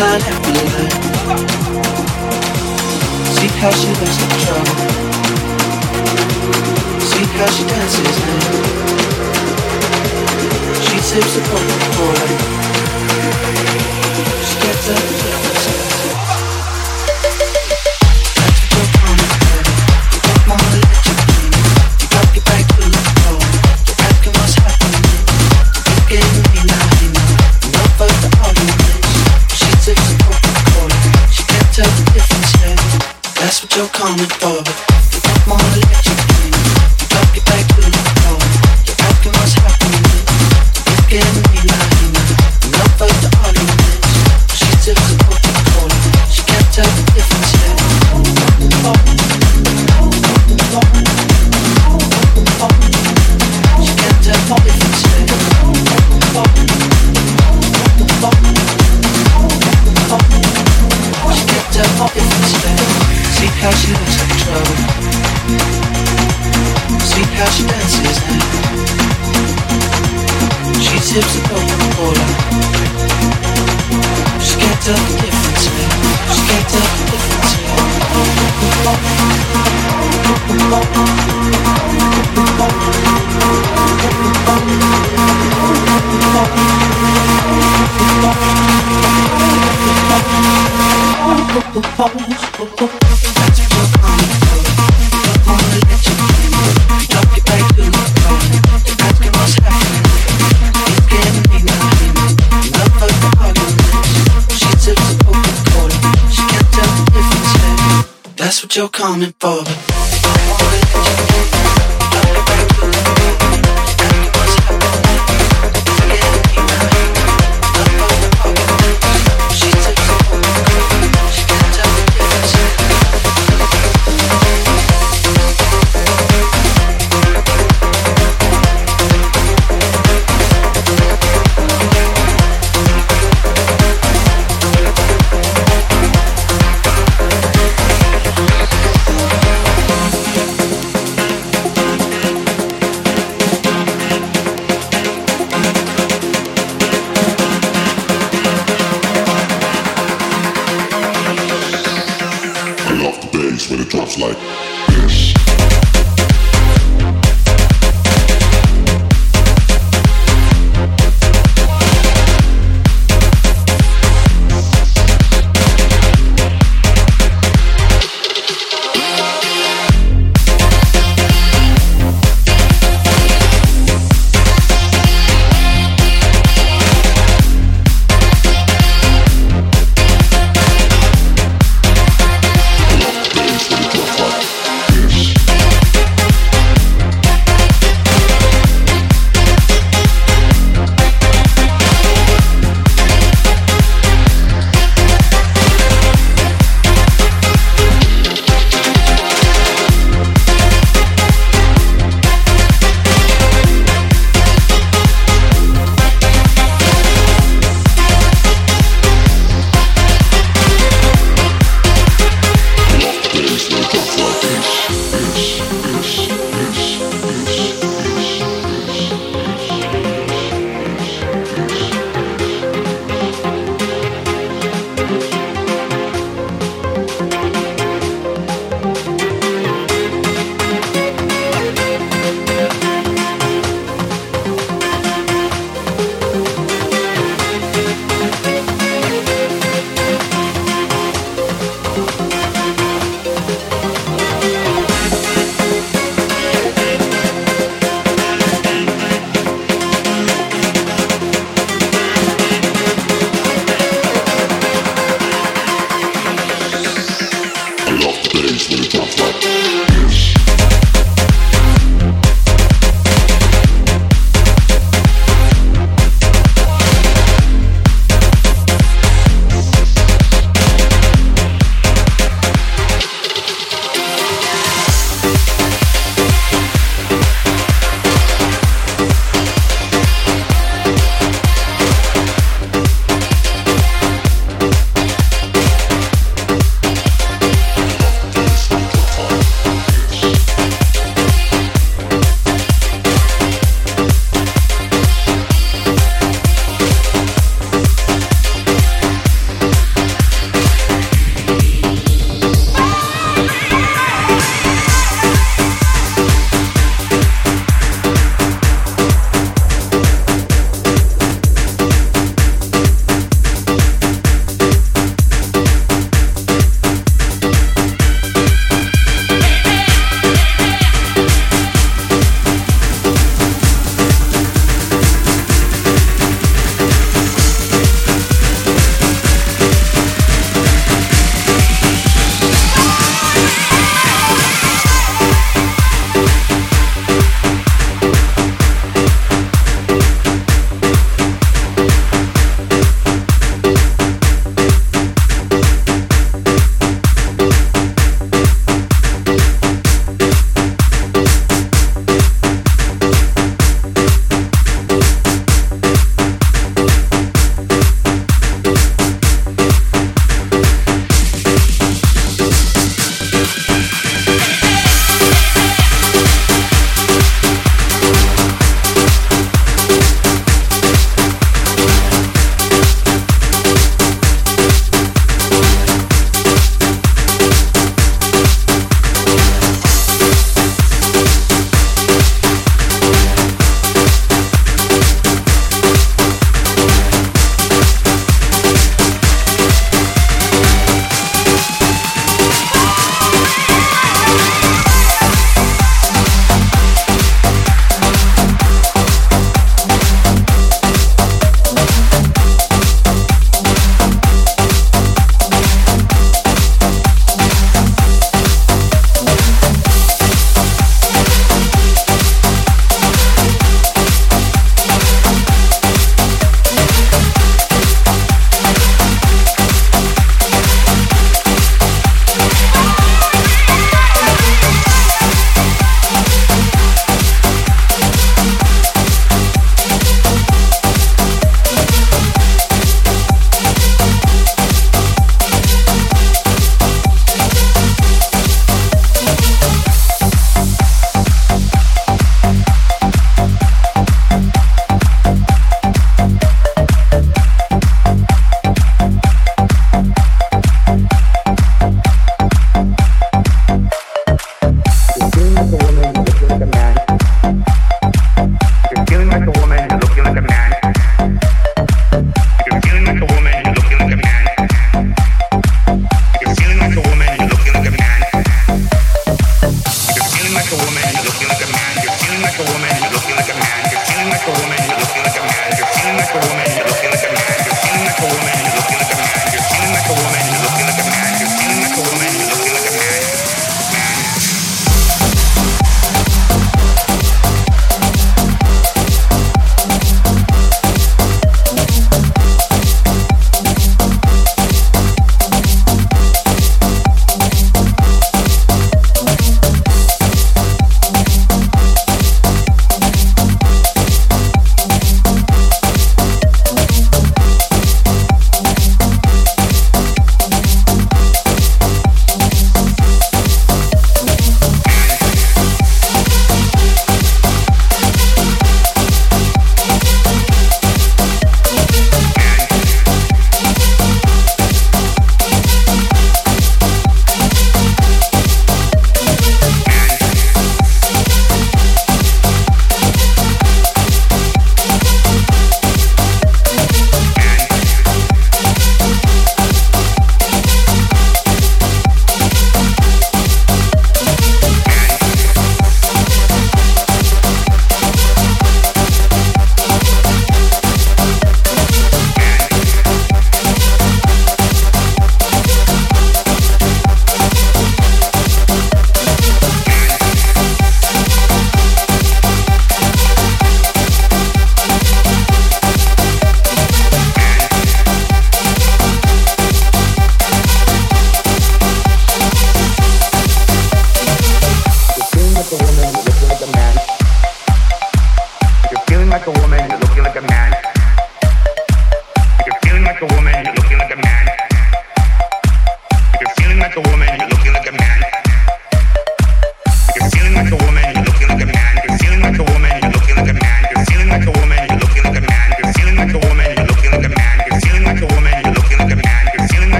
mind and. See how she looks in trouble. See how she dances now. She sips upon the boy. She gets up. come with you're coming for.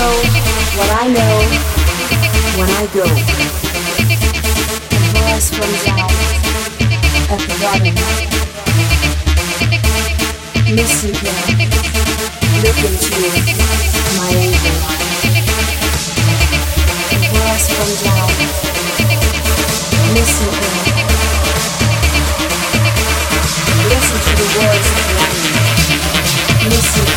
know what I know when I go. The voice comes out at the bottom. Listen now. Look into my angel. The voice from out. Listen. Listen to the words of the Listen